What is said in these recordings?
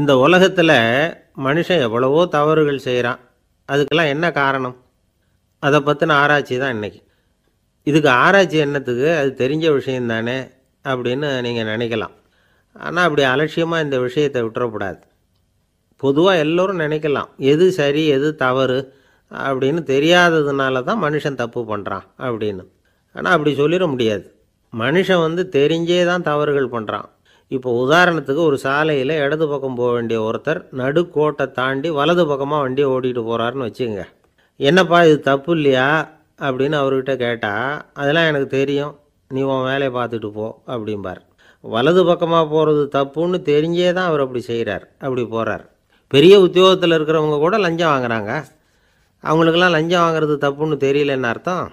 இந்த உலகத்தில் மனுஷன் எவ்வளவோ தவறுகள் செய்கிறான் அதுக்கெல்லாம் என்ன காரணம்? அதை பற்றின ஆராய்ச்சி தான் இன்றைக்கி இதுக்கு ஆராய்ச்சி என்னத்துக்கு? அது தெரிஞ்ச விஷயந்தானே அப்படின்னு நீங்கள் நினைக்கலாம். ஆனால் அப்படி அலட்சியமாக இந்த விஷயத்தை விட்டுறக்கூடாது. பொதுவாக எல்லோரும் நினைக்கலாம். எது சரி எது தவறு அப்படின்னு தெரியாததுனால தான் மனுஷன் தப்பு பண்ணுறான் அப்படின்னு. ஆனால் அப்படி சொல்லிட முடியாது. மனுஷன் வந்து தெரிஞ்சே தான் தவறுகள் பண்ணுறான் இப்போ உதாரணத்துக்கு ஒரு சாலையில் இடது பக்கம் போக வேண்டிய ஒருத்தர் நடுக்கோட்டை தாண்டி வலது பக்கமாக வண்டியை ஓடிட்டு போகிறாருன்னு வச்சுக்கோங்க. என்னப்பா இது தப்பு இல்லையா? அப்படின்னு அவர்கிட்ட கேட்டால் அதெல்லாம் எனக்கு தெரியும். நீ உன் வேலையை பார்த்துட்டு போ அப்படிம்பார். வலது பக்கமாக போகிறது தப்புன்னு தெரிஞ்சே தான் அவர் அப்படி செய்கிறார் அப்படி போகிறார் பெரிய உத்தியோகத்தில் இருக்கிறவங்க கூட லஞ்சம் வாங்குறாங்க. அவங்களுக்கெல்லாம் லஞ்சம் வாங்குறது தப்புன்னு தெரியலன்னு அர்த்தம்.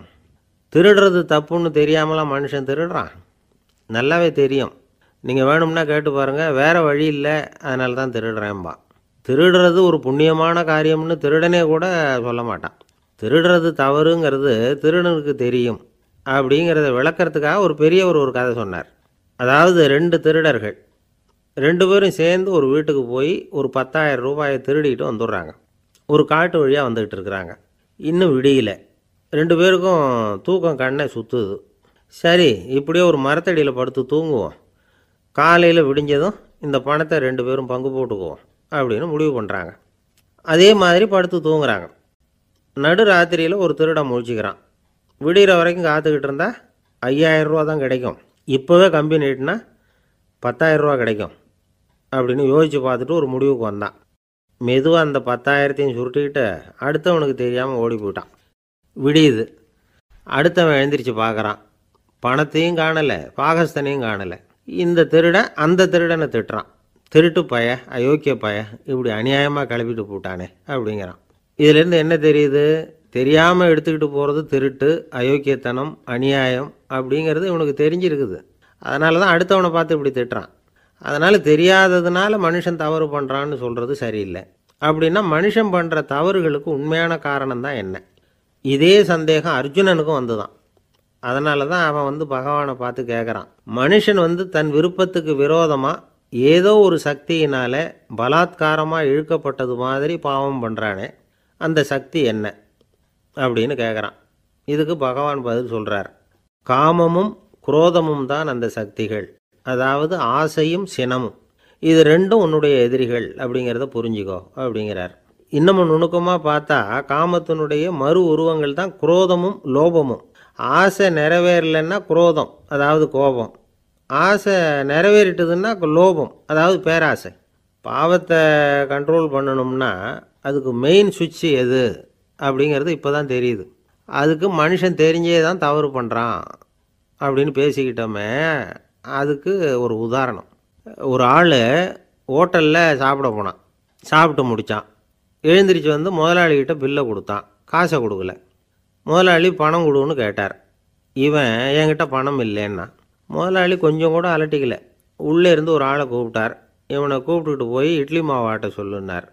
திருடுறது தப்புன்னு தெரியாமலாம் மனுஷன் திருடுறான். நல்லாவே தெரியும். நீங்கள் வேணும்னா கேட்டு பாருங்கள் வேறு வழி இல்லை. அதனால தான் திருடுறேன்பா. திருடுறது ஒரு புண்ணியமான காரியம்னு திருடனே கூட சொல்ல மாட்டான். திருடுறது தவறுங்கிறது திருடனுக்கு தெரியும். அப்படிங்கிறத விளக்கிறதுக்காக ஒரு பெரியவர் ஒரு கதை சொன்னார். அதாவது ரெண்டு திருடர்கள். ரெண்டு பேரும் சேர்ந்து ஒரு வீட்டுக்கு போய் ஒரு பத்தாயிரம் ரூபாயை திருடிக்கிட்டு வந்துடுறாங்க. ஒரு காட்டு வழியாக வந்துக்கிட்டு இருக்கிறாங்க. இன்னும் விடியல. ரெண்டு பேருக்கும் தூக்கம் கண்ணை சுற்றுது சரி இப்படியே ஒரு மரத்தடியில் படுத்து தூங்குவோம். காலையில் விடிஞ்சதும் இந்த பணத்தை ரெண்டு பேரும் பங்கு போட்டுக்குவோம் அப்படின்னு முடிவு பண்ணுறாங்க அதே மாதிரி படுத்து தூங்குறாங்க. நடு ராத்திரியில் ஒரு திருடம் முழிச்சிக்கிறான். விடிகிற வரைக்கும் காத்துக்கிட்டு இருந்தால் ஐயாயிரம் ரூபா தான் கிடைக்கும். இப்போவே கம்பி நீட்டினா பத்தாயிரம் ரூபா கிடைக்கும் அப்படின்னு யோசித்து பார்த்துட்டு ஒரு முடிவுக்கு வந்தான். மெதுவாக அந்த பத்தாயிரத்தையும் சுருட்டிக்கிட்டு அடுத்தவனுக்கு தெரியாமல் ஓடி போயிட்டான். விடியுது. அடுத்தவன் எழுந்திரிச்சு பார்க்குறான். பணத்தையும் காணலை பாகஸ்தனையும் காணலை. இந்த திருடன் அந்த திருடனை திட்டுறான். திருட்டு பய அயோக்கிய பய இப்படி அநியாயமாக கிளப்பிட்டு போட்டானே அப்படிங்கிறான். இதுலேருந்து என்ன தெரியுது? தெரியாமல் எடுத்துக்கிட்டு போகிறது திருட்டு அயோக்கியத்தனம் அநியாயம் அப்படிங்கிறது இவனுக்கு தெரிஞ்சிருக்குது. அதனால தான் அடுத்தவனை பார்த்து இப்படி திட்டுறான். அதனால் தெரியாததுனால மனுஷன் தவறு பண்ணுறான்னு சொல்கிறது சரியில்லை. அப்படின்னா மனுஷன் பண்ணுற தவறுகளுக்கு உண்மையான காரணம் தான் என்ன? இதே சந்தேகம் அர்ஜுனனுக்கும் வந்துதான். அதனால தான் அவன் வந்து பகவானை பார்த்து கேட்குறான் மனுஷன் வந்து தன் விருப்பத்துக்கு விரோதமாக ஏதோ ஒரு சக்தியினால் பலாத்காரமாக இழுக்கப்பட்டது மாதிரி பாவம் பண்ணுறானே அந்த சக்தி என்ன? அப்படின்னு கேட்குறான் இதுக்கு பகவான் பதில் சொல்கிறார் காமமும் குரோதமும் தான் அந்த சக்திகள். அதாவது ஆசையும் சினமும். இது ரெண்டும் உன்னுடைய எதிரிகள் அப்படிங்கிறத புரிஞ்சுக்கோ அப்படிங்கிறார். இன்னமும் நுணுக்கமாக பார்த்தா காமத்தினுடைய மறு உருவங்கள் தான் குரோதமும் லோபமும். ஆசை நிறைவேறலைன்னா குரோதம் அதாவது கோபம். ஆசை நிறைவேறிட்டதுன்னா லோபம் அதாவது பேராசை. பாவத்தை கண்ட்ரோல் பண்ணணும்னா அதுக்கு மெயின் சுவிட்சு எது அப்படிங்கிறது இப்போ தான் தெரியுது. அதுக்கு மனுஷன் தெரிஞ்சே தான் தவறு பண்ணுறான் அப்படின்னு பேசிக்கிட்டோமே அதுக்கு ஒரு உதாரணம். ஒரு ஆள் ஹோட்டலில் சாப்பிட போனான். சாப்பிட்டு முடித்தான் எழுந்திரிச்சு வந்து முதலாளிகிட்ட பில்லை கொடுத்தான். காசை கொடுக்கல. முதலாளி பணம் கொடுன்னு கேட்டார். இவன் என்கிட்ட பணம் இல்லைன்னா? முதலாளி கொஞ்சம் கூட அலட்டிக்கல. உள்ளே இருந்து ஒரு ஆளை கூப்பிட்டார். இவனை கூப்பிட்டுக்கிட்டு போய் இட்லி மாவாட்ட சொல்லுன்னார்.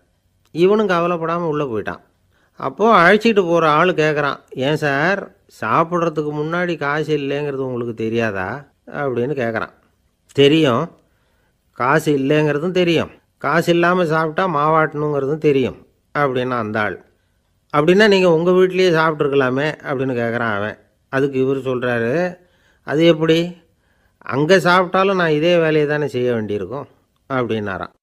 இவனும் கவலைப்படாமல் உள்ளே போயிட்டான். அப்போது அழைச்சிக்கிட்டு போகிற ஆள் கேட்குறான் ஏன் சார் சாப்பிட்றதுக்கு முன்னாடி காசு இல்லைங்கிறது உங்களுக்கு தெரியாதா? அப்படின்னு கேட்குறான் தெரியும். காசு இல்லைங்கிறதும் தெரியும். காசு இல்லாமல் சாப்பிட்டா மாவாட்டணுங்கிறதும் தெரியும் அப்படின்னா அந்த ஆள். அப்படின்னா நீங்கள் உங்கள் வீட்லேயே சாப்பிட்ருக்கலாமே அப்படின்னு கேட்குறான் அவன். அதுக்கு இவர் சொல்கிறாரு அது எப்படி? அங்கே சாப்பிட்டாலும் நான் இதே வேலையை தானே செய்ய வேண்டியிருக்கும்? அப்படின்னாரான்